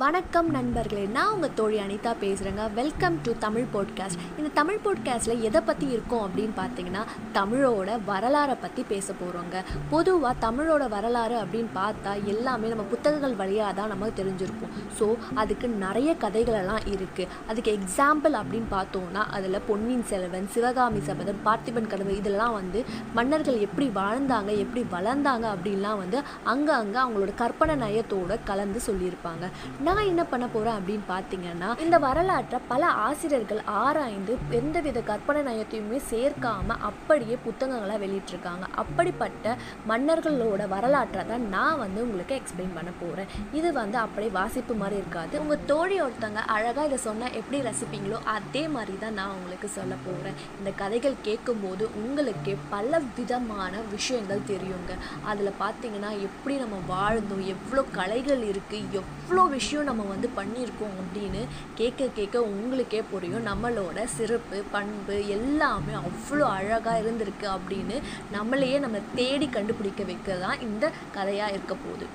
வணக்கம் நண்பர்களே நான் உங்கள் தோழி அனிதா பேசுகிறேங்க வெல்கம் டு தமிழ் போட்காஸ்ட் இந்த தமிழ் போட்காஸ்ட்டில் எதை பற்றி இருக்கும் அப்படின்னு பார்த்தீங்கன்னா தமிழோட வரலாறை பற்றி பேச போகிறோங்க பொதுவாக தமிழோட வரலாறு அப்படின்னு பார்த்தா எல்லாமே நம்ம புத்தகங்கள் வழியாக தான் நமக்கு தெரிஞ்சிருப்போம். ஸோ அதுக்கு நிறைய கதைகளெல்லாம் இருக்குது அதுக்கு எக்ஸாம்பிள் அப்படின்னு பார்த்தோம்னா அதில் பொன்னியின் செல்வன் சிவகாமி சபதம் பார்த்திபன் கனவு இதெல்லாம் வந்து மன்னர்கள் எப்படி வாழ்ந்தாங்க எப்படி வளர்ந்தாங்க அப்படின்லாம் வந்து அங்கே அங்கே அவங்களோட கற்பனை நயத்தோடு கலந்து சொல்லியிருப்பாங்க. நான் என்ன பண்ண போகிறேன் அப்படின்னு பார்த்தீங்கன்னா இந்த வரலாற்றை பல ஆசிரியர்கள் ஆராய்ந்து எந்தவித கற்பனை நயத்தையுமே சேர்க்காம அப்படியே புத்தகங்களாக வெளியிட்டிருக்காங்க. அப்படிப்பட்ட மன்னர்களோட வரலாற்றை தான் நான் வந்து உங்களுக்கு எக்ஸ்பிளைன் பண்ண போகிறேன் இது வந்து அப்படியே வாசிப்பு மாதிரி இருக்காது. உங்கள் தோழி ஒருத்தங்க அழகாக இதை சொன்னால் எப்படி ரசிப்பீங்களோ அதே மாதிரி தான் நான் உங்களுக்கு சொல்ல போகிறேன் இந்த கதைகள் கேட்கும்போது உங்களுக்கே பல விதமான விஷயங்கள் தெரியுங்க. அதில் பார்த்தீங்கன்னா எப்படி நம்ம வாழ்ந்தோம் எவ்வளோ கலைகள் இருக்குது எவ்வளோ விஷயம் விஷயம் நம்ம வந்து பண்ணியிருக்கோம் அப்படின்னு கேட்க கேட்க உங்களுக்கே புரியும். நம்மளோட சிறப்பு பண்பு எல்லாமே அவ்வளோ அழகாக இருந்திருக்கு அப்படின்னு நம்மளையே நம்ம தேடி கண்டுபிடிக்க வைக்க தான் இந்த கதையாக இருக்க போகுது.